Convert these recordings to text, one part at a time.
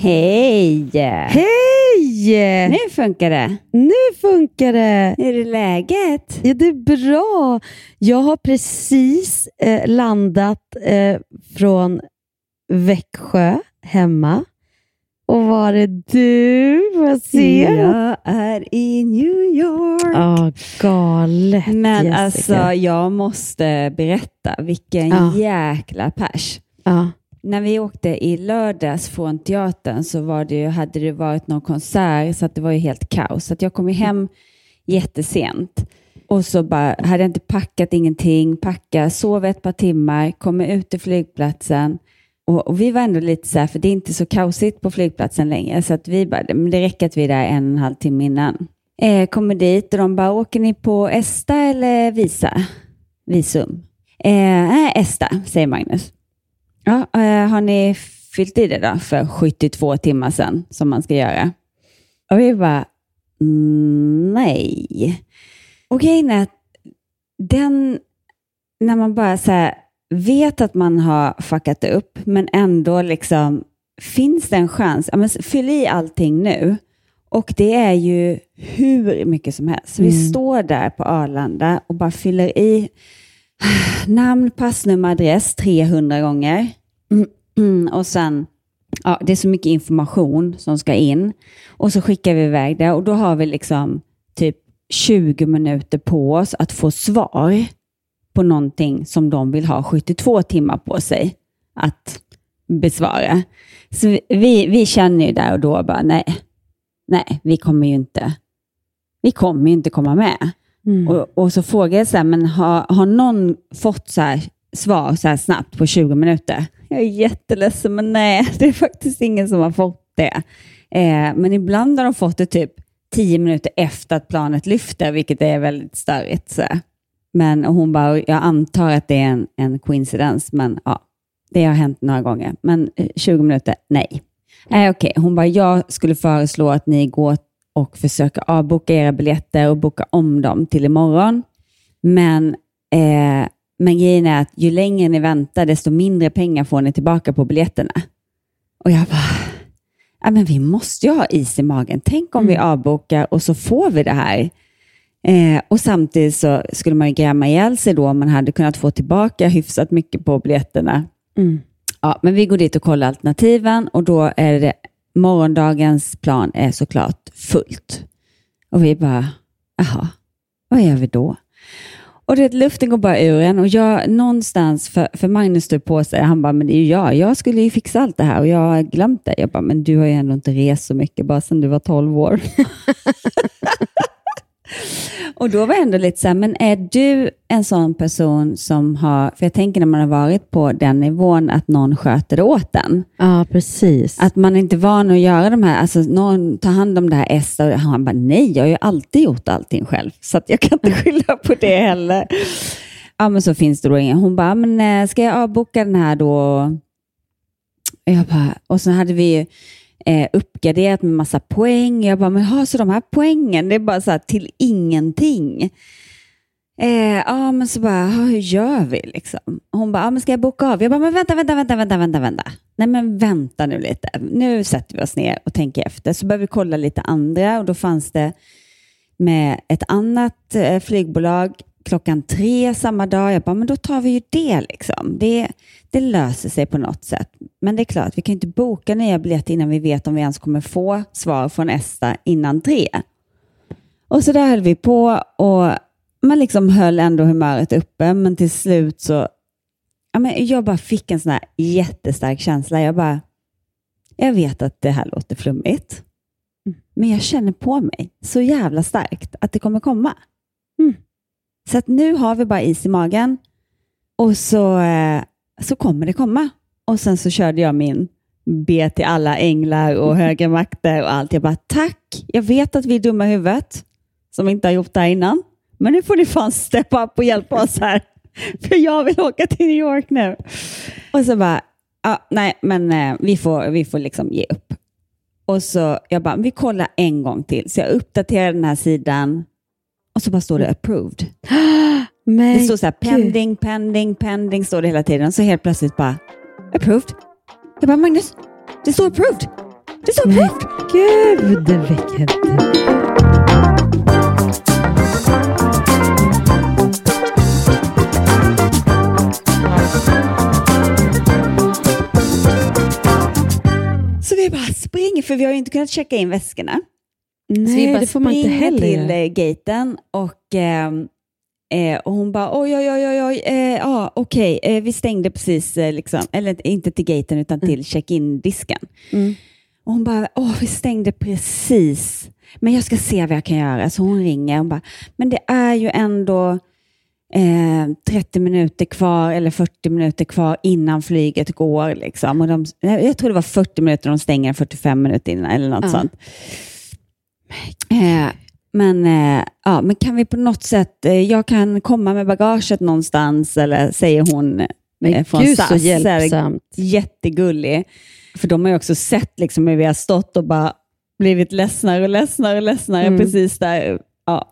Hej! Hej! Nu funkar det. Nu funkar det. Hur är läget? Ja, det är bra. Jag har precis eh, landat eh, från Växjö hemma. Och var är du? Får jag se? Jag är i New York. Ja, galet Men Jessica. alltså, jag måste berätta vilken Ja. jäkla pers. Ja. När vi åkte i lördags från teatern så var det, ju- hade det varit någon konsert så att det var ju helt kaos. Så att jag kom ju hem jättesent och så bara, hade jag inte packat ingenting, packa, sov ett par timmar, kommer ut till flygplatsen och, och vi var ändå lite så här, för det är inte så kaosigt på flygplatsen längre, så att vi bara, men det räcker att vi är där en och en halv timme innan. Eh, kommer dit och de bara, åker ni på ESTA eller Visa? Visum? Eh, nej, ESTA, säger Magnus. Ja, eh, har ni fyllt i det då för 72 timmar sedan som man ska göra? Och vi bara, mm, nej. Och grejen är att den, när man bara så här, vet att man har fuckat upp, men ändå liksom, finns det en chans? Ja, men fyll i allting nu. Och det är ju hur mycket som helst. Vi Mm. står där på Arlanda och bara fyller i namn, passnummer, adress 300 gånger. Mm, och sen, ja, det är så mycket information som ska in. Och så skickar vi iväg det och då har vi liksom typ 20 minuter på oss att få svar på någonting som de vill ha 72 timmar på sig att besvara. Så vi- vi, känner ju där och då bara, nej, nej, vi kommer ju inte, vi kommer ju inte komma med. Mm. Och, och så frågar jag så här, men har, har någon fått så här svar så här snabbt på 20 minuter? Jag är jätteledsen, men nej, det är faktiskt ingen som har fått det. Eh, men ibland har de fått det typ 10 minuter efter att planet lyfter, vilket är väldigt störigt. Så. Men och hon bara, jag antar att det är en, en coincidence, men ja, det har hänt några gånger. Men eh, 20 minuter, nej. Eh, okay. Hon bara, jag skulle föreslå att ni går och försöker avboka era biljetter och boka om dem till imorgon. Men, eh, men grejen är att ju längre ni väntar, desto mindre pengar får ni tillbaka på biljetterna. Och jag bara, ja, men vi måste ju ha is i magen. Tänk om vi avbokar och så får vi det här. Eh, och samtidigt så skulle man ju grämma ihjäl sig då om man hade kunnat få tillbaka hyfsat mycket på biljetterna. Mm. Ja, men vi går dit och kollar alternativen och då är det morgondagens plan är såklart fullt. Och vi bara, jaha, vad gör vi då? Och det, luften går bara ur en och jag någonstans, för, för Magnus stod på sig, han bara, men det är ju jag, jag skulle ju fixa allt det här och jag har glömt det. Jag bara, men du har ju ändå inte rest så mycket bara sedan du var 12 år. Och då var jag ändå lite så här, men är du en sån person som har, för jag tänker när man har varit på den nivån att någon sköter det åt en. Ja, precis. Att man inte är van att göra de här, alltså någon tar hand om det här S och han bara, nej, jag har ju alltid gjort allting själv, så att jag kan inte skylla på det heller. Ja, men så finns det då ingen. Hon bara, men eh, ska jag avboka den här då? Och Jag bara, och så hade vi ju eh, uppgraderat med massa poäng. Jag bara, men ha, så de här poängen, det är bara så här till ingenting. Eh, ja, men så bara, hur gör vi liksom? Hon bara, ja, men ska jag boka av? Jag bara, men vänta, vänta, vänta, vänta, vänta, vänta. Nej, men vänta nu lite. Nu sätter vi oss ner och tänker efter. Så började vi kolla lite andra och då fanns det med ett annat eh, flygbolag klockan tre samma dag. Jag bara, men då tar vi ju det. Liksom. Det, det löser sig på något sätt. Men det är klart, vi kan inte boka nya biljetter innan vi vet om vi ens kommer få svar från Esta innan tre. Och så där höll vi på och man liksom höll ändå humöret uppe, men till slut så... Ja, men jag bara fick en sån här jättestark känsla. Jag bara, jag vet att det här låter flummigt, men jag känner på mig så jävla starkt att det kommer komma. Så nu har vi bara is i magen och så, eh, så kommer det komma. Och sen så körde jag min be till alla änglar och högre makter och allt. Jag bara, tack, jag vet att vi är dumma i huvudet som inte har gjort det här innan. Men nu får ni fan steppa upp och hjälpa oss här. För jag vill åka till New York nu. Och så bara, ja, nej, men eh, vi får, vi får liksom ge upp. Och så jag bara, vi kollar en gång till. Så jag uppdaterar den här sidan och så bara står det approved. Men Det står så här pending, pending, pending står det hela tiden. Så helt plötsligt bara approved. Jag bara, Magnus, det står approved. Det står Men approved. gud, vilket... Så vi bara springer, för vi har ju inte kunnat checka in väskorna. Så vi Nej, bara det får man inte heller till eh, gaten och, ehm, eh, och hon bara oj, oj, oj, oj, oj eh, ja, okej, eh, vi stängde precis, eh, liksom, eller inte till gaten utan till check-in-disken. Mm. Och hon bara, åh, vi stängde precis, men jag ska se vad jag kan göra. Så hon ringer och bara, men det är ju ändå eh, 30 minuter kvar eller 40 minuter kvar innan flyget går. Liksom. Och de, jag tror det var 40 minuter, de stänger 45 minuter innan eller något Ja. sånt. Eh, men, eh, ja, men kan vi på något sätt, eh, jag kan komma med bagaget någonstans, eller säger hon Men från gud SAS. så hjälpsamt. Jättegullig. För de har ju också sett liksom hur vi har stått och bara blivit ledsnare och ledsnare och ledsnare Mm. precis där. Ja.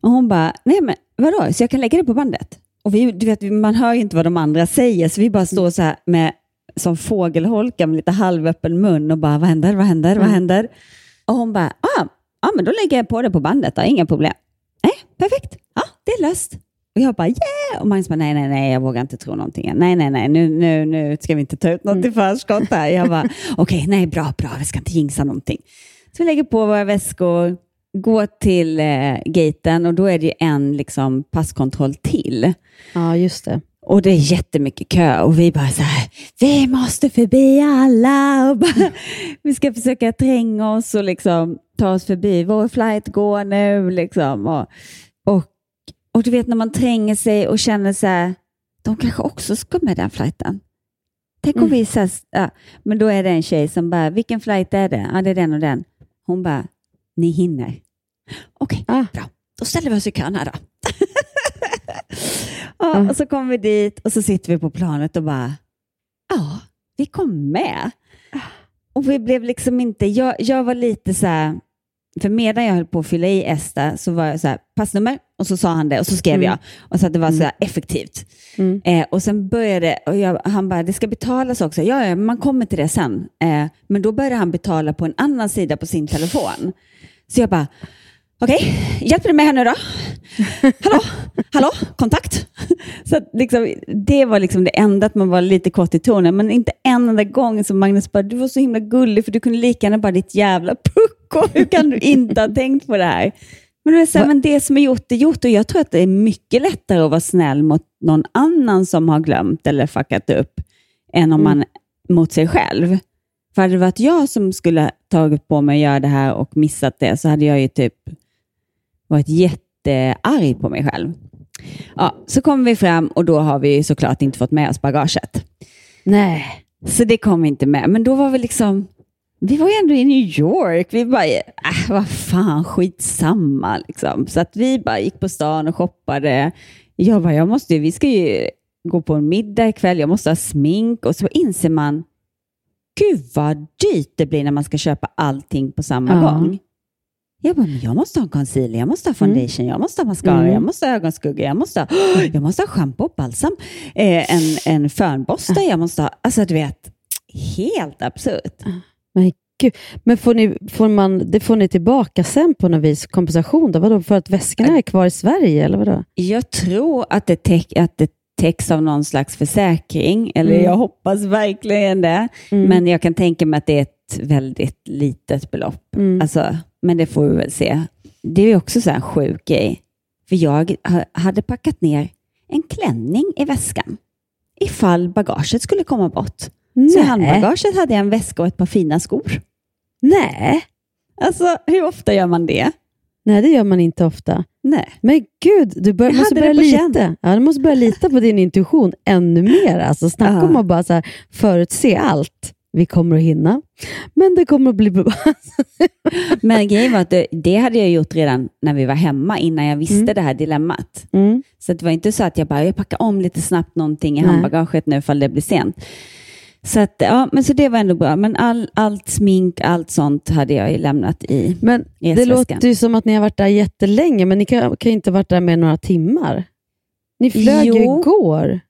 Och hon bara, nej men vadå, så jag kan lägga det på bandet? Och vi, du vet, man hör ju inte vad de andra säger, så vi bara står så här med, som fågelholkar med lite halvöppen mun och bara, vad händer, vad händer, vad Mm. händer? Och hon bara, ah, ja men då lägger jag på det på bandet, då, inga problem. Nej, perfekt, ja det är löst. Och jag bara, yeah! Och Magnus bara, nej, nej, nej, jag vågar inte tro någonting. Nej, nej, nej, nu, nu, nu ska vi inte ta ut något i förskott här. Jag bara, okej, nej, bra, bra, vi ska inte jinxa någonting. Så vi lägger på våra väskor, går till eh, gaten och då är det ju en liksom, passkontroll till. Ja, just det. Och det är jättemycket kö och vi bara så här, vi måste förbi alla och bara, vi ska försöka tränga oss och liksom ta oss förbi. Vår flight går nu liksom. Och, och, och du vet när man tränger sig och känner så här, de kanske också ska med den flighten. Tänk om Mm. vi så ja, men då är det en tjej som bara, vilken flight är det? Ja, det är den och den. Hon bara, ni hinner. Okej, Ah. bra. Då ställer vi oss i kön här då. ja, Mm. och så kommer vi dit och så sitter vi på planet och bara, ja, vi kom med. Och vi blev liksom inte, jag, jag var lite så här, för medan jag höll på att fylla i Esta så var jag så här, passnummer och så sa han det och så skrev Mm. jag och så att det var så här effektivt. Mm. Eh, och sen började, och jag, han bara, det ska betalas också. Ja, ja, man kommer till det sen. Eh, men då började han betala på en annan sida på sin telefon. Så jag bara, okej, hjälper du mig här nu då? Hallå, hallå, kontakt? Så liksom, det var liksom det enda, att man var lite kort i tonen, men inte en enda gång som Magnus bara, du var så himla gullig, för du kunde lika gärna bara ditt jävla pucko, hur kan du inte ha tänkt på det här? Men det, är så här, men det som är gjort är gjort och jag tror att det är mycket lättare att vara snäll mot någon annan som har glömt eller fuckat upp än om Mm. man mot sig själv. För hade det varit jag som skulle tagit på mig att göra det här och missat det så hade jag ju typ varit jättearg på mig själv. Ja, så kommer vi fram och då har vi såklart inte fått med oss bagaget. Nej. Så det kom inte med. Men då var vi liksom, vi var ju ändå i New York. Vi bara, äh, vad fan, skitsamma liksom. Så att vi bara gick på stan och shoppade. Jag bara, jag måste, vi ska ju gå på en middag ikväll, jag måste ha smink. Och så inser man, gud vad dyrt det blir när man ska köpa allting på samma Ja. gång. Jag bara, men jag måste ha en concealer, jag måste ha foundation, jag måste ha mascara, Mm. jag måste ha ögonskugga, jag måste ha, jag måste ha schampo och balsam, eh, en, en fönborste, jag måste ha, alltså du vet, helt absurt. Men gud. Men får ni, får man, det får ni tillbaka sen på något vis, kompensation? Då? Vadå, för att väskorna är kvar i Sverige? Eller vadå? Jag tror att det, täck, att det täcks av någon slags försäkring, eller Mm. jag hoppas verkligen det. Mm. Men jag kan tänka mig att det är ett väldigt litet belopp. Mm. Alltså, men det får vi väl se. Det är också så här en sjuk grej. För jag ha- hade packat ner en klänning i väskan ifall bagaget skulle komma bort. Så i Nej. handbagaget hade jag en väska och ett par fina skor. Nej. Alltså, hur ofta gör man det? Nej, det gör man inte ofta. Nej. Men gud, du bör, måste börja lita. Ja, du måste börja lita på din intuition ännu mer. Alltså, snacka Ja. om att bara så här, förutse allt. Vi kommer att hinna, men det kommer att bli bra. Men grejen var att det, det hade jag gjort redan när vi var hemma, innan jag visste Mm. det här dilemmat. Mm. Så det var inte så att jag bara, jag packar om lite snabbt någonting i Nej. handbagaget nu ifall det blir sent. Så, att, ja, men så det var ändå bra. Men all, allt smink, allt sånt hade jag ju lämnat i Men det låter ju som att ni har varit där jättelänge, men ni kan, kan ju inte ha varit där med några timmar. Ni flög ju Jo. igår,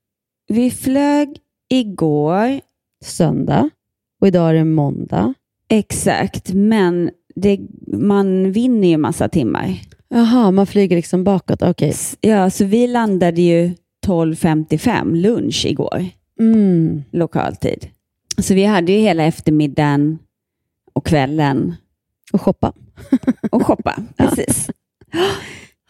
Vi flög igår, söndag, och idag är det måndag. exakt, men det, man vinner ju massa timmar. Jaha, man flyger liksom bakåt. Okej. S- Ja, så vi landade ju 12.55 lunch igår. Mm. lokaltid. Så vi hade ju hela eftermiddagen och kvällen Och shoppa. och shoppa. Precis.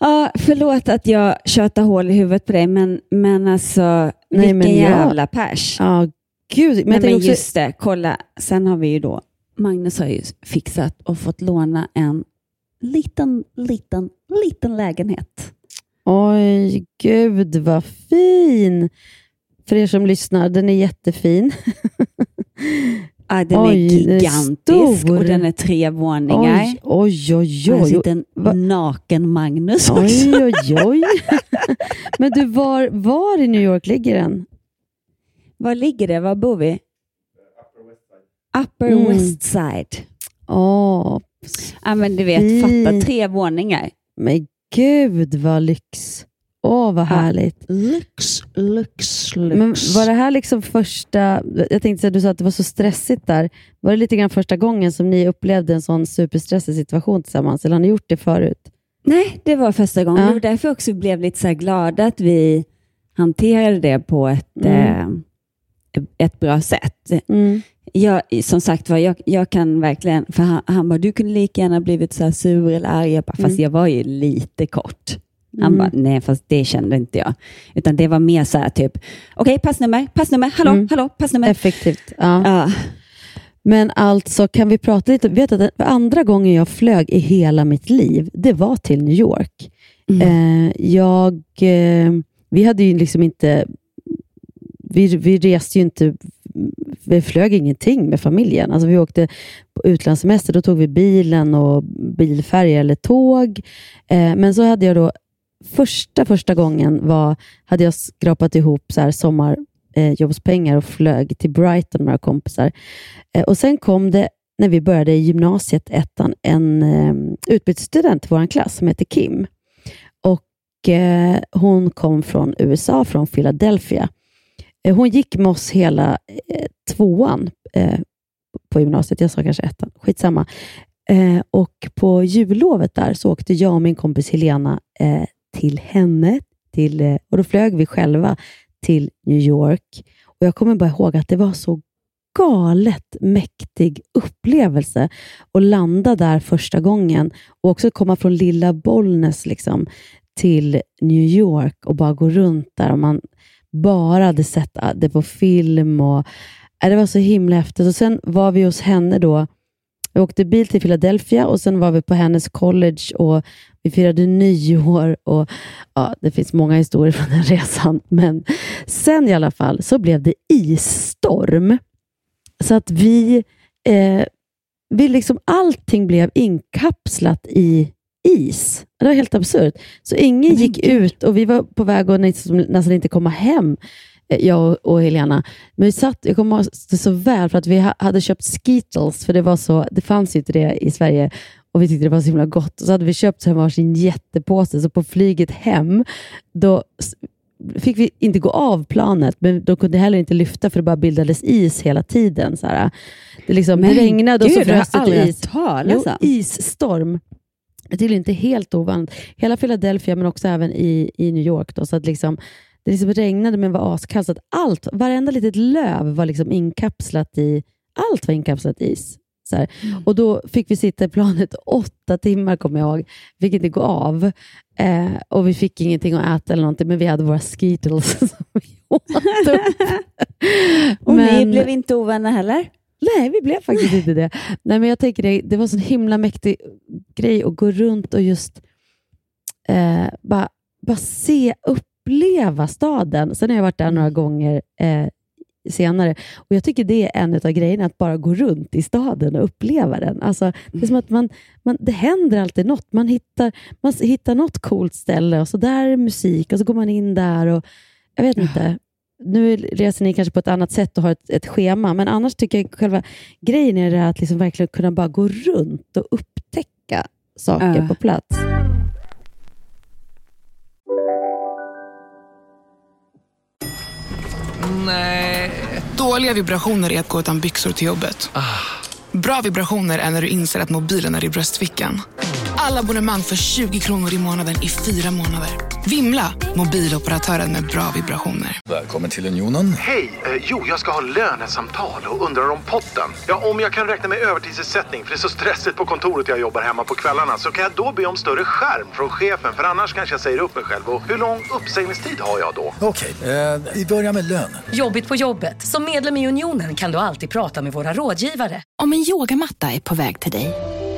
Ja, förlåt att jag tjötar hål i huvudet på dig, men, men alltså Nej, vilken men jag- jävla pers. Ja, gud. Men, jag men också, just det, kolla. Sen har vi ju då, Magnus har ju fixat och fått låna en liten, liten, liten lägenhet. Oj, gud vad fin. För er som lyssnar, den är jättefin. Ja, den Oj, är gigantisk stor. och den är tre våningar. Oj, oj, oj. Oj. sitter en Va- naken Magnus också. Oj, oj, oj. Men du, var, var i New York ligger den? Var ligger det? Var bor vi? Upper Mm. West Side. Åh, Ja, men du vet, fatta tre våningar. men gud vad lyx. Åh, vad härligt. Lyx, lyx, lyx. Men var det här liksom första, jag tänkte säga, du sa att det var så stressigt där. Var det lite grann första gången som ni upplevde en sån superstressig situation tillsammans? Eller har ni gjort det förut? Nej, det var första gången. Ja. Det var därför också vi blev lite så här glada att vi hanterade det på ett, Mm. eh, ett bra sätt. Mm. Jag, som sagt var, jag, jag kan verkligen, för han, han bara, du kunde lika gärna blivit så sur eller arg. Jag bara, fast Mm. jag var ju lite kort. Han Mm. bara, nej fast det kände inte jag. Utan det var mer så här typ, okej passnummer, passnummer, hallå, Mm. hallå, passnummer. Effektivt. Ja. Ja, Men alltså, kan vi prata lite? Vet att andra gången jag flög i hela mitt liv, det var till New York. Mm. Eh, jag, eh, vi hade ju liksom inte, vi, vi reste ju inte, vi flög ingenting med familjen. Alltså vi åkte på utlandssemester, då tog vi bilen och bilfärja eller tåg. Eh, men så hade jag då, första första gången var, hade jag skrapat ihop så här sommarjobbspengar och flög till Brighton med några kompisar. Eh, och Sen kom det, när vi började i gymnasiet, ettan, en eh, utbytesstudent i vår klass som heter Kim. Och eh, Hon kom från USA, från Philadelphia. Eh, hon gick med oss hela eh, tvåan eh, på gymnasiet. Jag sa kanske ettan. Skitsamma. Eh, och på jullovet där så åkte jag och min kompis Helena eh, till henne. Till, eh, och Då flög vi själva till New York. Och Jag kommer bara ihåg att det var så galet mäktig upplevelse att landa där första gången och också komma från lilla Bollnäs liksom, till New York och bara gå runt där. Och man bara hade sett det på film. och äh, Det var så himla häftigt. Och Sen var vi hos henne då. Vi åkte bil till Philadelphia och sen var vi på hennes college och vi firade nyår. Och, ja, det finns många historier från den resan, men sen i alla fall så blev det isstorm. Så att vi, eh, vi liksom, allting blev inkapslat i is. Det var helt absurt. Så ingen Men gick gud. ut och vi var på väg att nästan, inte komma hem, eh, jag och, Helena. Men vi satt, jag kommer ihåg det så väl, för att vi ha, hade köpt Skittles, för det, var så, det fanns ju inte det i Sverige och vi tyckte det var så himla gott. Och så hade vi köpt så här varsin jättepåse, så på flyget hem, då fick vi inte gå av planet, men de kunde heller inte lyfta för det bara bildades is hela tiden. Så här. Det, liksom, det regnade och så frös det is. Jo, isstorm. Det är inte helt ovanligt. Hela Philadelphia, men också även i, i New York. Då, så att liksom, det liksom regnade men var askallt. Så att allt, varenda litet löv var liksom inkapslat i, allt var inkapslat i is. Så här. Och då fick vi sitta i planet åtta timmar, kommer jag ihåg. Fick inte gå av. Eh, och vi fick ingenting att äta eller någonting, men vi hade våra skittles som vi åt upp. Och ni Men- blev inte ovänner heller? Nej, vi blev faktiskt inte det. Nej, men jag tänker det, det var en himla mäktig grej att gå runt och just eh, bara, bara se, uppleva staden. Sen har jag varit där några gånger eh, senare och jag tycker det är en av grejerna, att bara gå runt i staden och uppleva den. Alltså, det är som att man, man, det händer alltid något. Man hittar, man hittar något coolt ställe och så där är musik och så går man in där och jag vet inte. Nu reser ni kanske på ett annat sätt och har ett, ett schema, men annars tycker jag själva grejen är det att liksom verkligen kunna bara gå runt och upptäcka saker Ja. på plats. Dåliga vibrationer är att gå utan byxor till jobbet. Bra vibrationer är när du inser att mobilen är i bröstfickan. Alla abonnemang för 20 kronor i månaden i fyra månader. Vimla! Mobiloperatören med bra vibrationer. Välkommen till Unionen. Hej! Eh, jo, jag ska ha lönesamtal och undrar om potten. Ja, om jag kan räkna med övertidsersättning för det är så stressigt på kontoret jag jobbar hemma på kvällarna så kan jag då be om större skärm från chefen för annars kanske jag säger upp mig själv. Och hur lång uppsägningstid har jag då? Okej, eh, vi börjar med lön. Jobbigt på jobbet. Som medlem i Unionen kan du alltid prata med våra rådgivare. Om en yogamatta är på väg till dig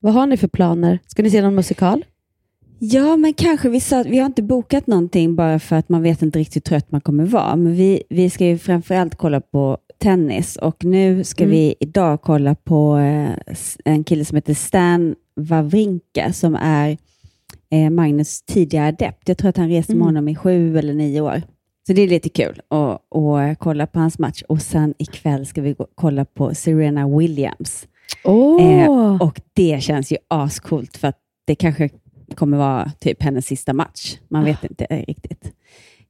Vad har ni för planer? Ska ni se någon musikal? Ja, men kanske vi sa vi har inte bokat någonting bara för att man vet inte riktigt hur trött man kommer vara. Men vi, vi ska ju framförallt kolla på tennis och nu ska Mm. vi idag kolla på eh, en kille som heter Stan Wawrinka som är eh, Magnus tidigare adept. Jag tror att han reste med Mm. honom i sju eller nio år. Så det är lite kul att, att kolla på hans match. Och sen ikväll ska vi gå, kolla på Serena Williams. Åh! Eh, och det känns ju ascoolt för att det kanske kommer vara typ hennes sista match. Man vet inte eh, riktigt.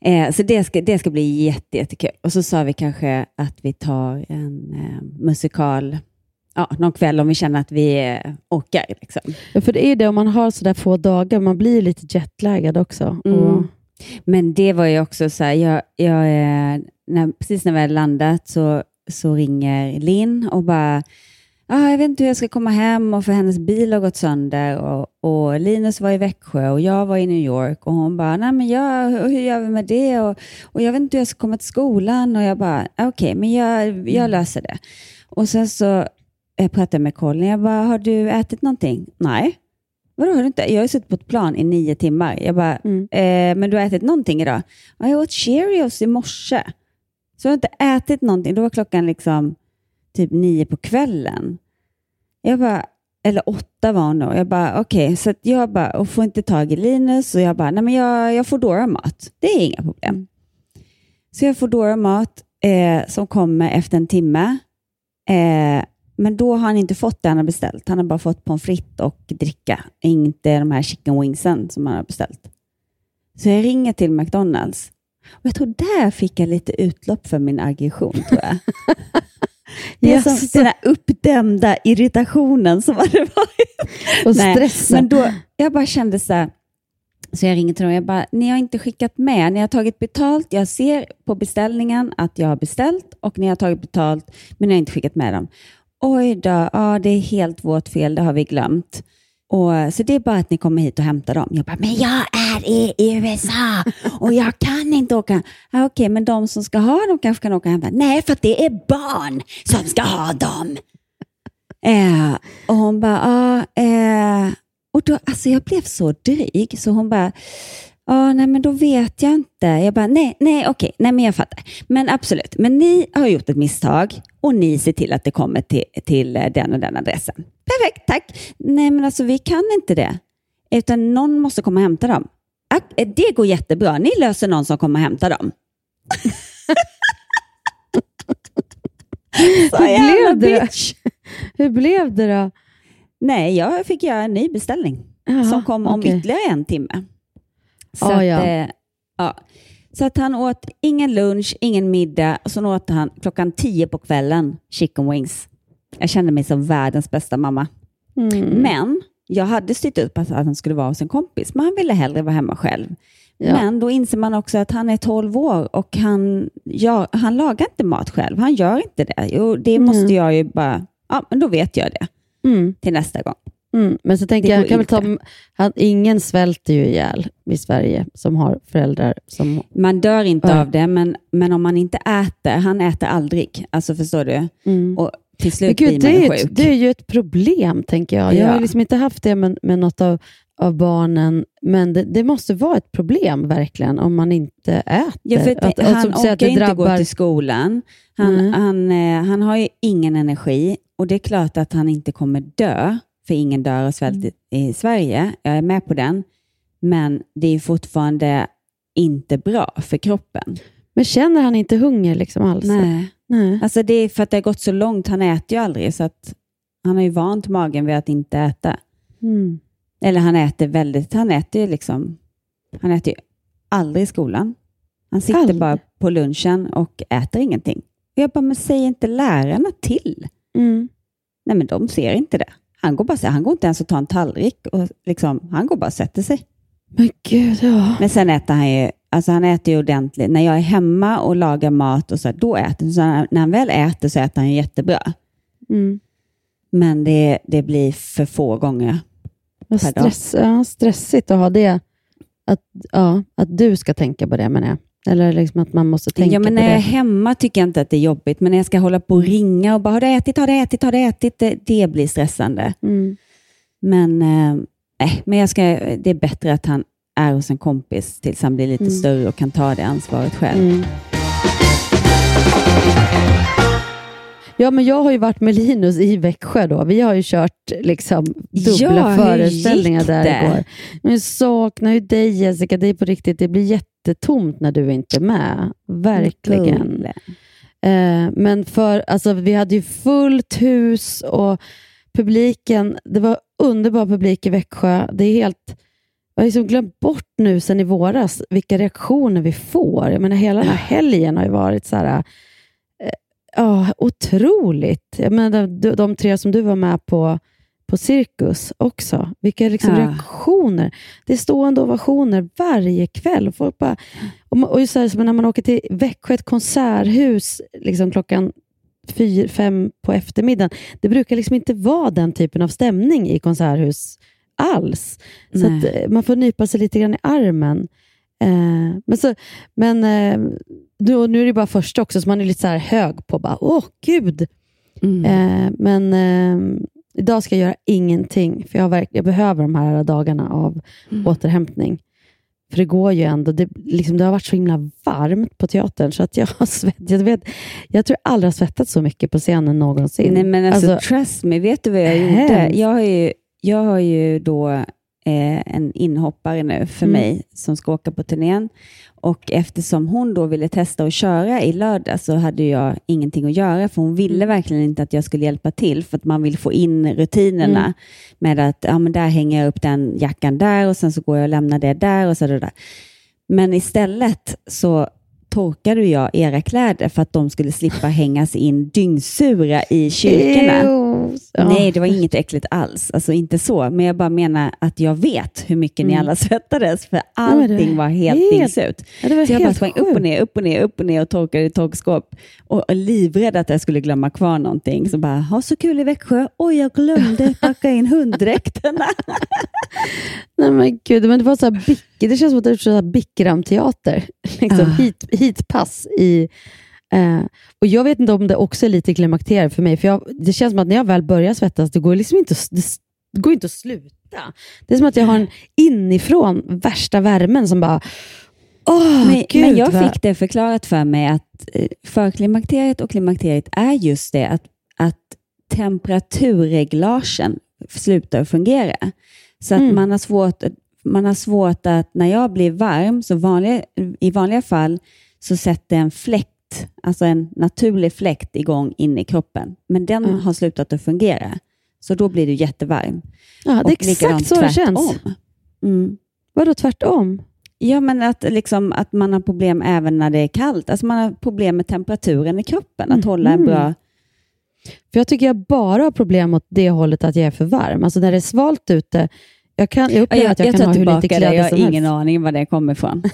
Eh, så det ska, det ska bli jätte, jättekul. Och så sa vi kanske att vi tar en eh, musikal ja, någon kväll om vi känner att vi eh, orkar. Liksom. Ja, för det är det, om man har sådär få dagar, man blir lite jetlaggad också. Mm. Och, Men det var ju också så här, jag, jag, eh, när, precis när vi hade landat så, så ringer Linn och bara, ah, jag vet inte hur jag ska komma hem och för hennes bil har gått sönder och, och Linus var i Växjö och jag var i New York och hon bara, nej men jag, hur gör vi med det? Och, och jag vet inte hur jag ska komma till skolan och jag bara, okej, men jag, jag löser det. Och sen så jag pratade med Colin, jag bara, har du ätit någonting? Nej. Vadå har du inte? Jag har suttit på ett plan i nio timmar. Jag bara, eh, men du har ätit någonting idag? Ja, jag åt Cheerios i morse. Så jag har inte ätit någonting. Då var klockan liksom typ nio på kvällen. Jag bara, eller åtta var hon då. Jag bara, okej, så att jag bara, och får inte tag i Linus. Och jag bara, nej men jag, jag får Dora mat. Det är inga problem. Så jag får Dora mat eh, som kommer efter en timme. Eh, men då har han inte fått det han har beställt. Han har bara fått pommes frites och dricka. Inte de här chicken wingsen som han har beställt. Så jag ringer till McDonalds. Och jag tror där fick jag lite utlopp för min aggression, tror jag. Det är som Jaså. den här uppdämda irritationen som hade varit. och Nej, stressen. Men då, jag bara kände så här, så jag ringer till dem jag bara, ni har inte skickat med, ni har tagit betalt, jag ser på beställningen att jag har beställt och ni har tagit betalt, men ni har inte skickat med dem. Oj då, ja, det är helt vårt fel, det har vi glömt. Och, så det är bara att ni kommer hit och hämtar dem. Jag bara, men jag är i USA och jag kan inte åka. Ah, Okej, men de som ska ha dem kanske kan åka och hämta. Nej, för att det är barn som ska ha dem. Eh, och hon bara, ja, eh, och då, alltså jag blev så dryg så hon bara, Ja, nej men då vet jag inte. Jag bara, nej, nej, okej, nej men jag fattar. Men absolut, men ni har gjort ett misstag och ni ser till att det kommer till, till den och den adressen. Perfekt, tack. Nej men alltså vi kan inte det. Utan någon måste komma och hämta dem. Ah, Det går jättebra. Ni löser någon som kommer och hämtar dem. Så Hur blev det? bitch. Hur blev det då? Nej, jag fick göra en ny beställning Jaha, som kom om okej. ytterligare en timme. Så, Ah, att, ja. eh, ja. så att han åt ingen lunch, ingen middag och så åt han klockan tio på kvällen chicken wings. Jag kände mig som världens bästa mamma. Mm. Men jag hade styrt upp att han skulle vara hos en kompis, men han ville hellre vara hemma själv. Ja. Men då inser man också att han är 12 år och han, ja, han lagar inte mat själv. Han gör inte det. Jo, det måste Mm. jag ju bara... Ja, men då vet jag det Mm. till nästa gång. Mm. Men så tänker Det jag, kan väl ta, han, ingen svälter ju ihjäl i Sverige som har föräldrar som... Man dör inte Ja. av det, men, men om man inte äter, han äter aldrig. Alltså förstår du? Mm. Och till slut gud, blir det, man är ju ju sjuk. ett, det är ju ett problem, tänker jag. Jag har Ja. liksom inte haft det med, med något av, av barnen, men det, det måste vara ett problem verkligen om man inte äter. Ja, för att, Att- att- han orkar det inte gå drabbar- till skolan. Han, Nej. han, eh, han har ju ingen energi och det är klart att han inte kommer dö, för ingen dör av svält Mm. i, Sverige. Jag är med på den. Men det är fortfarande inte bra för kroppen. Men känner han inte hunger liksom alls? Nej. Nej. Alltså det är för att det har gått så långt. Han äter ju aldrig, så att han har ju vant magen vid att inte äta. Mm. Eller han äter väldigt, han äter ju liksom, han äter ju aldrig i skolan. Han sitter Aldrig? bara på lunchen och äter ingenting. Och jag bara, men säg inte lärarna till. Mm. Nej, men de ser inte det. Han går, bara, han går inte ens och tar en tallrik. Och liksom, han går bara och sätter sig. Men gud, ja. Men sen äter han ju, alltså han äter ju ordentligt. När jag är hemma och lagar mat, och så, då äter han. Så när han väl äter så äter han jättebra. Mm. Men det, det blir för få gånger Vad per dag. stress, ja, stressigt att ha det. Att, ja, att du ska tänka på det, menar jag. Eller liksom att man måste tänka ja, men på när jag är det. hemma tycker jag inte att det är jobbigt, men när jag ska hålla på och ringa och bara har du ätit, har du ätit, har du ätit, det, det blir stressande. Mm. Men, eh, nej, men jag ska, det är bättre att han är hos en kompis tills han blir lite Mm. större och kan ta det ansvaret själv. Mm. Ja, men jag har ju varit med Linus i Växjö då. Vi har ju kört liksom dubbla Ja, föreställningar där igår. Men jag saknar ju dig Jessica. Det är på riktigt. Det blir jättetomt när du inte är med. Verkligen. Eh, men för, alltså, vi hade ju fullt hus och publiken, det var underbar publik i Växjö. Det är helt, jag har liksom glömt bort nu sen i våras vilka reaktioner vi får. Jag menar, hela den här helgen har ju varit så här, ja, otroligt. Jag menar, de, de tre som du var med på, på Cirkus också. Vilka liksom Ja. reaktioner. Det är stående ovationer varje kväll. Och folk bara, och, och just så här, när man åker till Växjö, ett konserthus liksom klockan fyra, fem på eftermiddagen. Det brukar liksom inte vara den typen av stämning i konserthus alls. Så Nej. att, eh, man får nypa sig lite grann i armen. Eh, men så, men eh, nu, är det bara första också, så man är lite så här hög på bara, åh gud. Mm. Eh, men eh, idag ska jag göra ingenting, för jag, verk- jag behöver de här dagarna av Mm. återhämtning. För det går ju ändå, det, liksom, det har varit så himla varmt på teatern, så att jag har svett, jag, vet, jag tror jag aldrig har svettat så mycket på scenen någonsin. Nej, men alltså, trust me, vet du vad jag gjorde? Jag har ju, jag har ju då en inhoppare nu för Mm. mig som ska åka på turnén. Och eftersom hon då ville testa att köra i lördag så hade jag ingenting att göra, för hon ville Mm. verkligen inte att jag skulle hjälpa till, för att man vill få in rutinerna Mm. med att ja, men där hänger jag upp den jackan där och sen så går jag och lämnar det där och så där. Men istället så torkade jag era kläder för att de skulle slippa hängas in dyngsura i kyrkorna. Ew. Ja. Nej, det var inget äckligt alls. Alltså inte så. Men jag bara menar att jag vet hur mycket ni Mm. alla svettades, för allting var var helt, helt- dingsut. Ja, Så jag bara sprang upp och ner, upp och ner, upp och ner och torkade i torkskåp. Och livrädd att jag skulle glömma kvar någonting. Så bara, ha så kul i Växjö. Oj, jag glömde packa in hunddräkterna. Nej men gud, men det var så här det känns som att det är så här Bickram-teater. Liksom, hit, hitpass i... Eh, och jag vet inte om det också är lite klimakteriet för mig, för jag, det känns som att när jag väl börjar svettas, det går liksom inte, det går inte att sluta. Det är som att jag har en inifrån värsta värmen som bara... Åh, men, Gud, men jag vad- fick det förklarat för mig att eh, förklimakteriet och klimakteriet är just det att, att temperaturreglagen slutar fungera. Så att Mm. man, har svårt, man har svårt att, när jag blir varm, så vanliga, i vanliga fall så sätter en fläkt, alltså en naturlig fläkt igång in i kroppen. Men den Mm. har slutat att fungera. Så då blir du jättevarm. Ja, det är exakt så det tvärtom. känns. Mm. Vadå tvärtom? Ja, men att, liksom, att man har problem även när det är kallt. Alltså man har problem med temperaturen i kroppen, att hålla en bra... För Jag tycker jag bara har problem åt det hållet att jag är för varm. Alltså när det är svalt ute, jag, kan, jag Ja, upplever jag, att jag, jag kan ha hur lite det, kläder jag har ingen helst. aning var det kommer ifrån.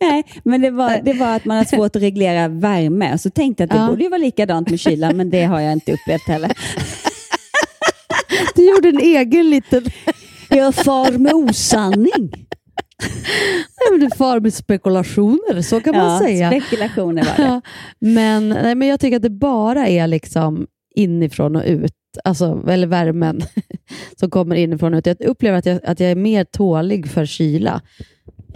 Nej, men det var, det var att man har svårt att reglera värme. Så tänkte jag att det Ja. borde ju vara likadant med kylan, men det har jag inte upplevt heller. Du gjorde en egen liten... Jag far med osanning. Nej, men du far med spekulationer, så kan man Ja, säga. spekulationer var det. Ja, men, nej, men jag tycker att det bara är liksom inifrån och ut, alltså, eller värmen som kommer inifrån ut. Jag upplever att jag, att jag är mer tålig för kyla.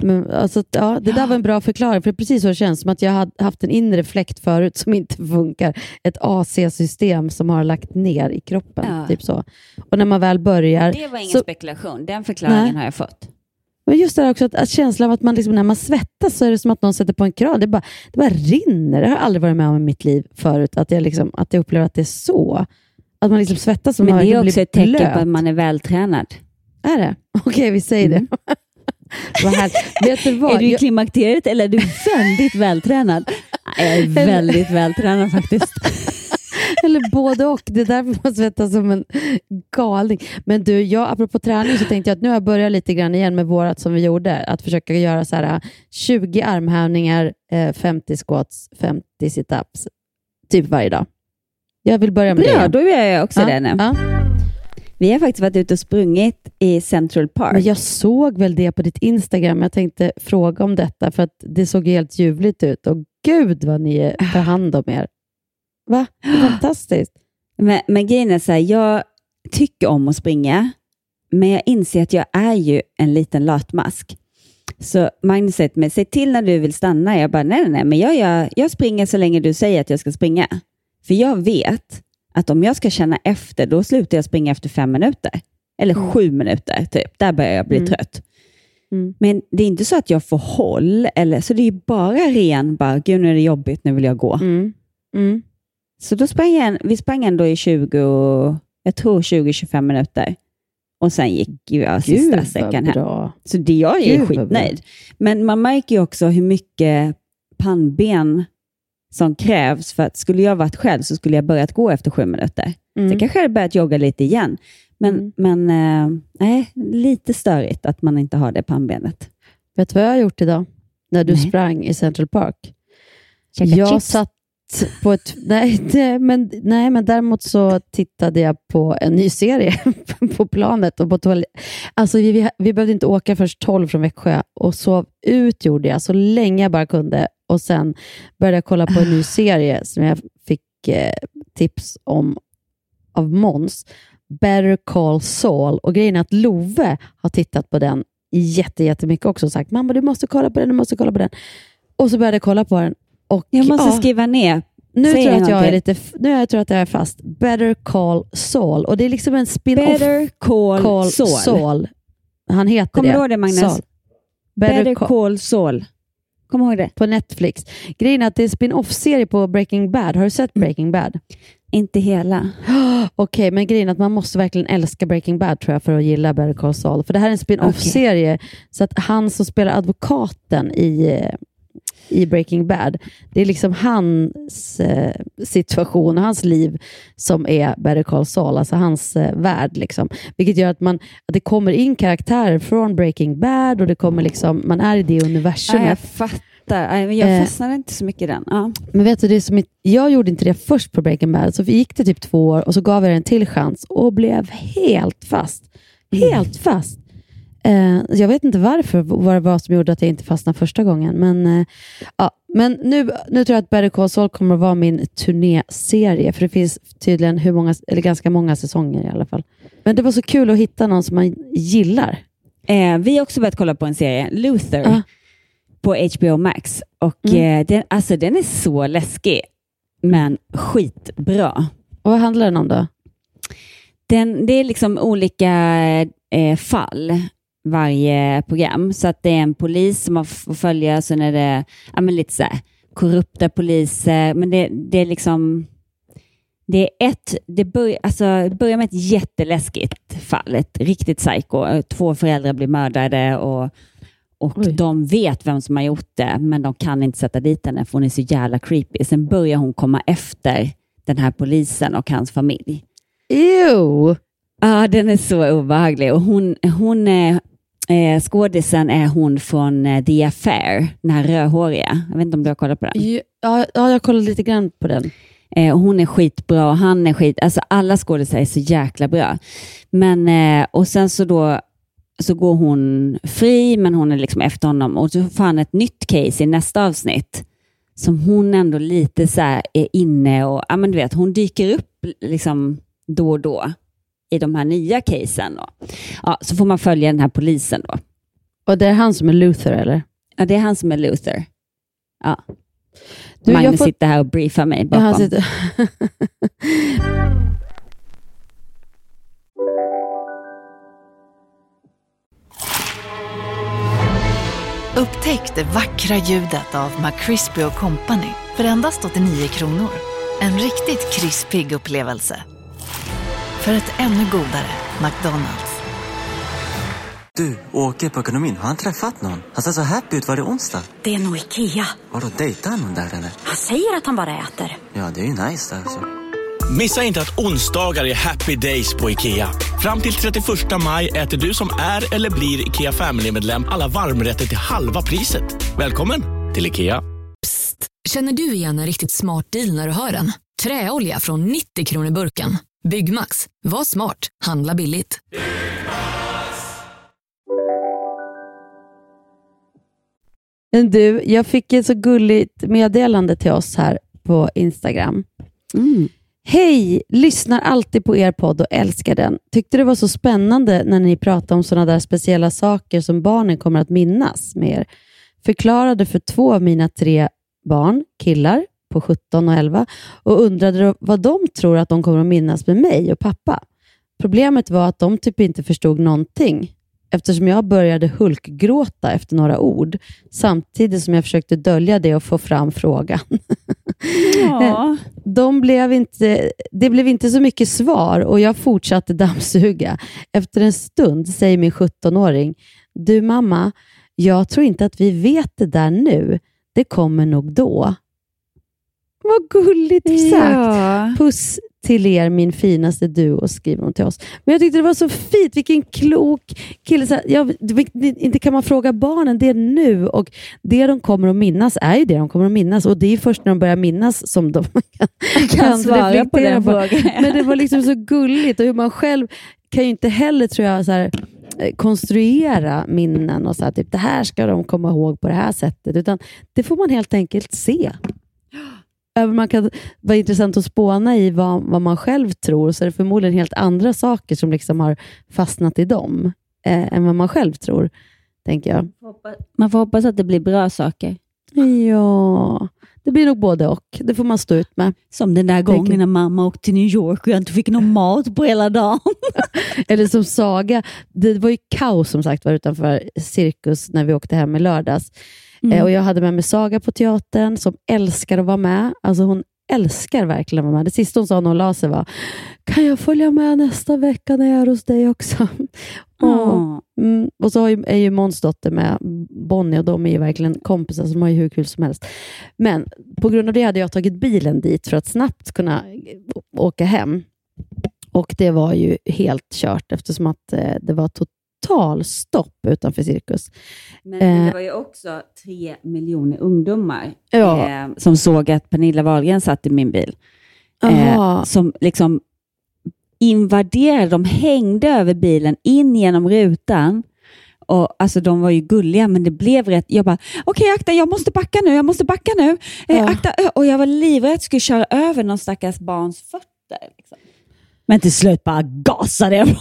Men, alltså, ja, det där var en bra förklaring, för det är precis så det känns, som att jag har haft en inre fläkt förut som inte funkar. Ett AC-system som har lagt ner i kroppen. Ja. Typ så. Och när man väl börjar... Det var ingen så, spekulation. Den förklaringen Nej. har jag fått. men just det här också, att, att känslan av att man liksom, när man svettas så är det som att någon sätter på en kran. Det bara, det bara rinner. Det har jag aldrig varit med om i mitt liv förut. Att jag, liksom, att jag upplever att det är så. Att man liksom svettas som Men man det är också ett tecken blöt. på att man är vältränad. Är det? Okej, vi säger det. Vad. Vet du vad? Är du i klimakteriet eller är du väldigt vältränad? Jag är väldigt vältränad faktiskt. Eller både och. Det är därför man svettas som en galning. Men du, jag, apropå träning så tänkte jag att nu har jag börjat lite grann igen med vårat som vi gjorde. Att försöka göra så här 20 armhävningar, eh, 50 squats, 50 situps. Typ varje dag. Jag vill börja med det. Ja, då gör jag också Ja, det nu. ja. Vi har faktiskt varit ute och sprungit i Central Park. Men jag såg väl det på ditt Instagram. Jag tänkte fråga om detta för att det såg helt ljuvligt ut. Och gud vad ni tar hand om er. Va? Fantastiskt. Men, men grejen är så här, jag tycker om att springa, men jag inser att jag är ju en liten latmask. Så Magnus säger till mig, säg till när du vill stanna. Jag bara, nej, nej, nej, men jag, jag, jag springer så länge du säger att jag ska springa. För jag vet att om jag ska känna efter, då slutar jag springa efter fem minuter. Eller sju minuter, typ. Där börjar jag bli Mm. trött. Mm. Men det är inte så att jag får håll, eller, så det är bara ren, bara, gud nu är det jobbigt, nu vill jag gå. Mm. Mm. Så då sprang jag, vi sprang ändå i 20, och- jag tror 20-25 minuter. Och sen gick jag sista Gud, sträckan hem. Så det, jag är Gud, skitnöjd. Men man märker ju också hur mycket pannben som krävs. För att skulle jag varit själv så skulle jag börjat gå efter sju minuter. Mm. Så kanske jag hade börjat jogga lite igen. Men, men eh, lite störigt att man inte har det pannbenet. Vet du vad jag har gjort idag? När du Nej. sprang i Central Park? Käka jag chips. satt på ett... Nej, det, men, nej, men däremot så tittade jag på en ny serie på planet. Och på alltså, vi, vi, vi behövde inte åka först 12 från Växjö och sov ut gjorde jag så länge jag bara kunde. Och Sen började jag kolla på en ny serie som jag fick eh, tips om av Måns. Better Call Saul. Och grejen är att Love har tittat på den jätte, jättemycket också och sagt mamma du måste kolla på den, du måste kolla på den. Och så började jag kolla på den. Och, Jag måste ja, skriva ner. nu Säg tror jag att jag är lite, nu jag tror att jag är fast. Better Call Saul. Och det är liksom en spin-off. Better Call, Saul. Han heter Kommer det. du ihåg det, Magnus? Saul. Better, Better Call Call Saul. Kom ihåg det. på Netflix. Grejen är att det är en spin-off-serie på Breaking Bad. Har du sett Breaking Bad? Inte hela. Okej, men grejen är att man måste verkligen älska Breaking Bad tror jag för att gilla Better Call Saul. För det här är en spin-off-serie. Så att han som spelar advokaten i, eh, i Breaking Bad, det är liksom hans eh, situation och hans liv som är Better Call Saul, alltså hans eh, värld. Liksom. Vilket gör att, man, att det kommer in karaktärer från Breaking Bad och det kommer liksom, man är i det Ja, universumet. jag fattar. Jag Eh. fastnade inte så mycket i den. Ja. Men vet du, det som, jag gjorde inte det först på Breaking Bad, så gick det typ två år och så gav jag det en till chans och blev helt fast. Helt fast. Eh, jag vet inte varför, vad det var som gjorde att jag inte fastnade första gången, men eh, ja, men nu, nu tror jag att Better Call Saul kommer att vara min turnéserie, för det finns tydligen hur många, eller ganska många säsonger i alla fall. Men det var så kul att hitta någon som man gillar. Eh, vi har också börjat kolla på en serie, Luther, Ah. på HBO Max. Och Mm. eh, den, alltså, den är så läskig, men skitbra. Och vad handlar den om då? Den, det är liksom olika eh, fall varje program. Så att det är en polis som man får följa, sen är det ja, men lite så här, korrupta poliser. Men det, det är liksom... Det, är ett, det bör, alltså, börjar med ett jätteläskigt fall, ett riktigt psycho. Två föräldrar blir mördade och, och de vet vem som har gjort det, men de kan inte sätta dit henne för hon är så jävla creepy. Sen börjar hon komma efter den här polisen och hans familj. Ew! Ja, den är så obehaglig. Och hon, hon är, eh, skådisen är hon från eh, The Affair, den här rödhåriga. Jag vet inte om du har kollat på den? Ja, ja jag kollade lite grann på den. Eh, hon är skitbra och han är skit... Alltså alla skådisar är så jäkla bra. Men, eh, och sen så då så går hon fri, men hon är liksom efter honom och så får han ett nytt case i nästa avsnitt som hon ändå lite så är inne och, ja men du vet, hon dyker upp liksom då och då i de här nya casen. Då. Ja, så får man följa den här polisen då. Och det är han som är Luther, eller? Ja, det är han som är Luther. Ja. Du, jag Magnus får- sitter här och briefar mig Ja, bakom. han sitter... Upptäck det vackra ljudet av McCrispy Company för endast 89 kronor. En riktigt krispig upplevelse. För ett ännu godare McDonalds. Du, åker på ekonomin. Har han träffat någon? Han ser så happy ut. Var det onsdag? Det är nog Ikea. Har du dejtat någon där eller? Han säger att han bara äter. Ja, det är ju nice där alltså. Missa inte att onsdagar är happy days på IKEA. Fram till 31 maj äter du som är eller blir IKEA Family-medlem alla varmrätter till halva priset. Välkommen till IKEA. Känner du igen en riktigt smart deal när du hör den? Träolja från 90 kronor burken. Byggmax. Var smart. Handla billigt. Men du, jag fick ett så gulligt meddelande till oss här på Instagram. Hej! Lyssnar alltid på er podd och älskar den. Tyckte det var så spännande när ni pratade om sådana där speciella saker som barnen kommer att minnas med er. Förklarade för två av mina tre barn, killar på 17 och 11, och undrade vad de tror att de kommer att minnas med mig och pappa. Problemet var att de typ inte förstod någonting eftersom jag började hulkgråta efter några ord samtidigt som jag försökte dölja det och få fram frågan. Ja. De blev inte, det blev inte så mycket svar och jag fortsatte dammsuga. Efter en stund säger min 17-åring, du mamma, jag tror inte att vi vet det där nu. Det kommer nog då. Vad gulligt sagt. Ja. Puss till er, min finaste duo, skriver hon till oss. Men jag tyckte det var så fint. Vilken klok kille. Så jag, inte kan man fråga barnen det nu. Och Det de kommer att minnas är ju det de kommer att minnas. Och Det är först när de börjar minnas som de kan, Kan svara på den frågan. Men det var liksom så gulligt. Och hur man själv kan ju inte heller, tror jag, så här, eh, konstruera minnen och så här, typ, det här ska de komma ihåg på det här sättet. Utan det får man helt enkelt se. Även Man kan vara intressant att spåna i vad, vad man själv tror, så är det förmodligen helt andra saker som liksom har fastnat i dem, eh, än vad man själv tror, tänker jag. Man får hoppas att det blir bra saker. Ja, det blir nog både och. Det får man stå ut med. Som den där gången när mamma åkte till New York och jag inte fick någon mat på hela dagen. Eller som Saga, det var ju kaos som sagt var utanför Cirkus när vi åkte hem i lördags. Mm. Eh, och Jag hade med mig Saga på teatern som älskar att vara med. Alltså hon älskar verkligen att vara med. Det sista hon sa när hon la sig var, kan jag följa med nästa vecka när jag är hos dig också? Åh. Mm. Och så är ju Måns dotter med, Bonnie, och de är ju verkligen kompisar, så de har ju hur kul som helst. Men på grund av det hade jag tagit bilen dit för att snabbt kunna åka hem. Och det var ju helt kört eftersom att eh, det var total stopp utanför Cirkus. Men det Eh, var ju också tre miljoner ungdomar Ja. eh, som såg att Pernilla Wahlgren satt i min bil. Eh, som liksom invaderade, de hängde över bilen in genom rutan Och, alltså, de var ju gulliga, men det blev rätt... Jag bara, okej akta, jag måste backa nu, jag måste backa nu. Eh, Ja. akta, ö." och jag var livrädd att jag skulle köra över någon stackars barns fötter. Liksom. Men till slut bara gasade jag.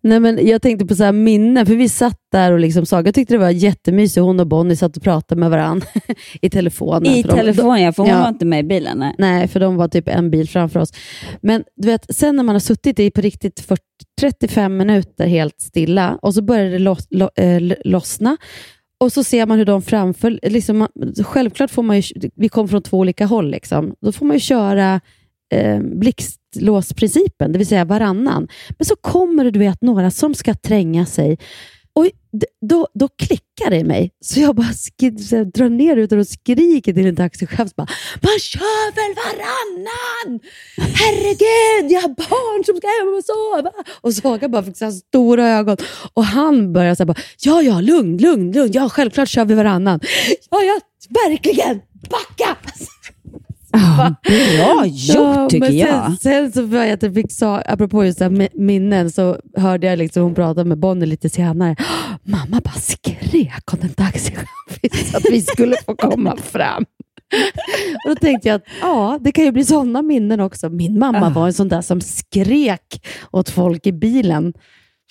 Nej, men jag tänkte på så här minnen, för vi satt där och liksom Saga tyckte det var jättemysigt. Hon och Bonnie satt och pratade med varandra i telefonen. I För de- telefon, ja, för hon Ja. var inte med i bilen. Nej. Nej, för de var typ en bil framför oss. Men du vet, sen när man har suttit i på riktigt 40, 35 minuter helt stilla och så börjar det loss, lo, eh, lossna och så ser man hur de framför... Liksom, man, självklart får man ju, vi kom från två olika håll, liksom. då får man ju köra eh, blixtlåsprincipen, det vill säga varannan. Men så kommer det du vet, några som ska tränga sig och d- då, då klickar det i mig. Så jag bara sk- så jag drar ner utan och skriker till en taxichef. Man kör väl varannan! Herregud, jag har barn som ska hem och sova. Och Saga bara fick så här stora ögon. Och han börjar säga ja, ja, lugn, lugn, lugn. Ja, självklart kör vi varannan. Ja, ja, verkligen. Backa! Bra gjort tycker men jag. Sen, sen så var jag att jag fick sa, apropå just minnen, så hörde jag liksom hon prata med Bonnie lite senare. Mamma bara skrek om en taxichaufför att vi skulle få komma fram. Och Då tänkte jag att ja, det kan ju bli sådana minnen också. Min mamma var en sån där som skrek åt folk i bilen.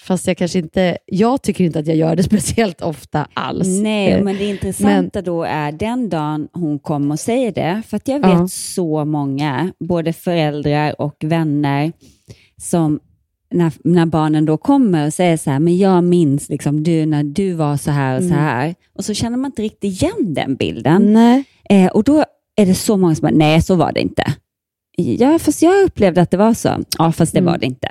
Fast jag kanske inte, jag tycker inte att jag gör det speciellt ofta alls. Nej, Eh, men det intressanta då är den dagen hon kommer och säger det. För att jag vet Ja. så många, både föräldrar och vänner, som när, när barnen då kommer och säger så här, men jag minns liksom du när du var så här och så Mm. här. Och så känner man inte riktigt igen den bilden. Nej. Eh, och då är det så många som bara, nej så var det inte. Ja, fast jag upplevde att det var så. Ja, fast det Mm. var det inte.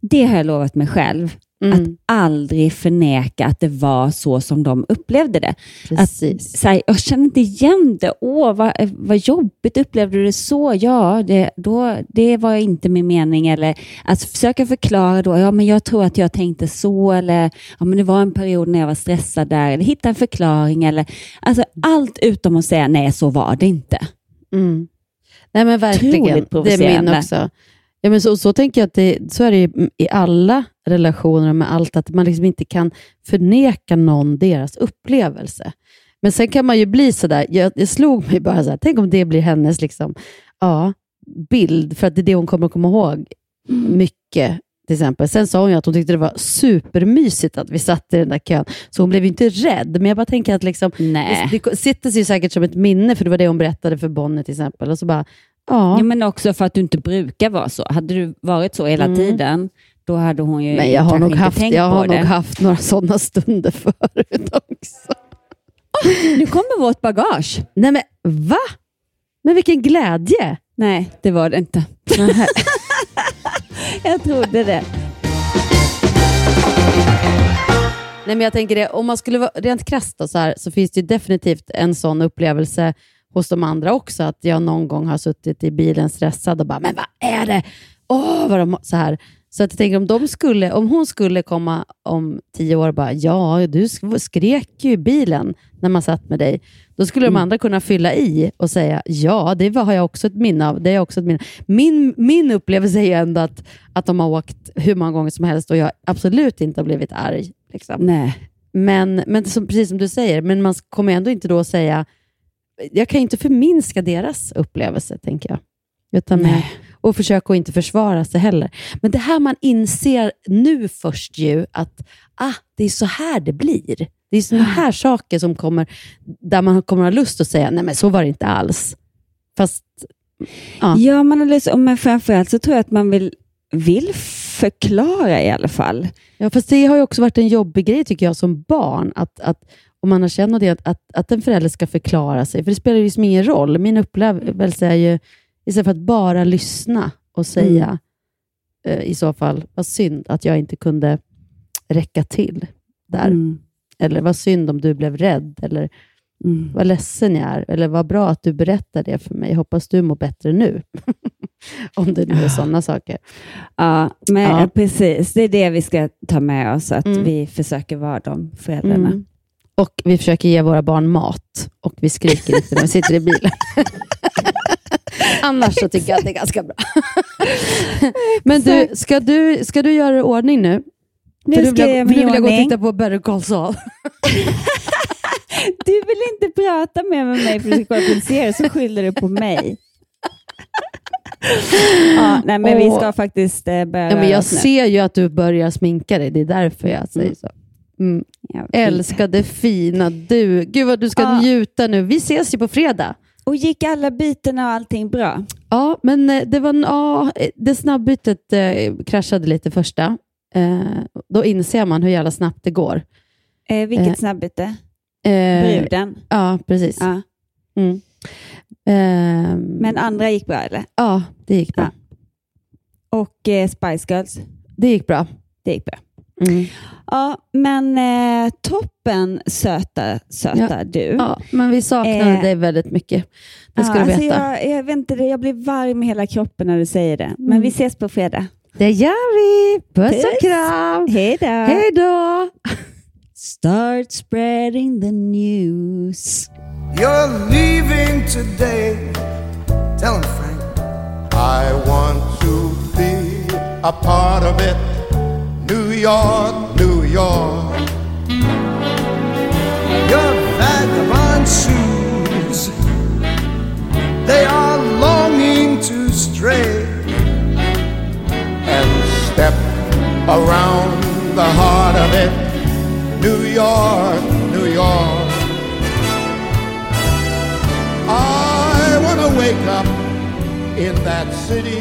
Det har jag lovat mig själv. Mm. Att aldrig förneka att det var så som de upplevde det. Precis. Att, så här, jag känner inte igen det. Åh, vad, vad jobbigt. Upplevde du det så? Ja, det, då, det var inte min mening. Eller att försöka förklara då. Ja, men jag tror att jag tänkte så. Eller ja, men det var en period när jag var stressad där. Eller hitta en förklaring. Eller, alltså, allt utom att säga nej, så var det inte. Mm. Nej men verkligen. Det är min också. Ja, men så, så tänker jag att det, så är det i alla relationer med allt, att man liksom inte kan förneka någon deras upplevelse. Men sen kan man ju bli sådär, jag, jag slog mig bara så här, tänk om det blir hennes liksom, ja, bild, för att det är det hon kommer att komma ihåg mycket. Till exempel. Sen sa hon ju att hon tyckte det var supermysigt att vi satt i den där kön, så hon blev ju inte rädd. Men jag bara tänker att liksom, det, det sitter sig säkert som ett minne, för det var det hon berättade för Bonnie till exempel. Och så bara, ja. Ja, men också för att du inte brukar vara så. Hade du varit så hela Mm. tiden, då hade hon ju Men jag har, nog haft, tänkt jag har det. nog haft några sådana stunder förut också. Nu kommer vårt bagage. Nej men va? Men vilken glädje! Nej, det var det inte. jag trodde det. Nej, men jag tänker det, om man skulle vara rent krasst så, här, så finns det definitivt en sån upplevelse hos de andra också, att jag någon gång har suttit i bilen stressad och bara, men vad är det? Åh, vad de, så här. Så att jag tänker om, de skulle, om hon skulle komma om tio år och bara, ja, du sk- skrek ju i bilen när man satt med dig. Då skulle de andra kunna fylla i och säga, ja, det har jag också ett minne av. Det är också ett minne. Min, min upplevelse är ändå att, att de har åkt hur många gånger som helst och jag absolut inte har blivit arg. Liksom. Nej. Men, men som, precis som du säger, men man kommer ändå inte då säga, jag kan inte förminska deras upplevelse, tänker jag. Utan med, och försöka att inte försvara sig heller. Men det här man inser nu först ju, att ah, det är så här det blir. Det är sådana här saker som kommer, där man kommer ha lust att säga, nej men så var det inte alls. Fast, ja. Ja, man har lust, men framförallt så tror jag att man vill, vill förklara i alla fall. Ja, fast det har ju också varit en jobbig grej tycker jag som barn, att, att om man har känt det, att, att, att en förälder ska förklara sig, för det spelar ju liksom ingen roll. Min upplevelse är ju, istället för att bara lyssna och säga, eh, i så fall, vad synd att jag inte kunde räcka till där. Mm. Eller vad synd om du blev rädd, eller Mm. vad ledsen jag är, eller vad bra att du berättar det för mig. Hoppas du mår bättre nu. om det nu är sådana saker. Ja, men Ja. precis. Det är det vi ska ta med oss, att Mm. vi försöker vara de föräldrarna. Och vi försöker ge våra barn mat och vi skriker inte när vi sitter i bilen. Annars så tycker jag att det är ganska bra. Men du, ska du, ska du göra i ordning nu? Nu För ska vill jag nu vill jag gå och titta på Better Call Saul. Du vill inte prata mer med mig för att du ska kolla serie, så skyller du på mig. ja, nej, men vi Åh. ska faktiskt eh, börja Ja, men jag ser ju att du börjar sminka dig. Det är därför jag säger Mm. så. Mm. Älskade fina du. Gud vad du ska Ja. njuta nu. Vi ses ju på fredag. Och gick alla bytena och allting bra? Ja, men eh, det var ja, eh, det snabbbytet eh, kraschade lite första. Eh, då inser man hur jävla snabbt det går. Eh, vilket Eh, snabbbyte? Eh, Bruden? Ja, precis. Ja. Mm. Eh, Men andra gick bra eller? Ja, det gick bra. Och eh, Spice Girls? Det gick bra. Det gick bra. Mm. Ja, men eh, toppen söta, söta Ja. du. Ja, men vi saknade Eh, dig väldigt mycket. Det ska ja, du alltså veta. jag, jag, vet inte, det, jag blir varm i hela kroppen när du säger det. Men Mm. vi ses på fredag. Det gör vi. Puss Puss. och kram. Hej då. Hej då. Start spreading the news. You're leaving today. Tell him, Frank. I want to be a part of it. New York, New York. Your vagabond shoes. They are longing to stray. And step around the heart of it. New York, New York. I want to wake up in that city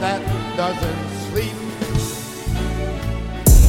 that doesn't.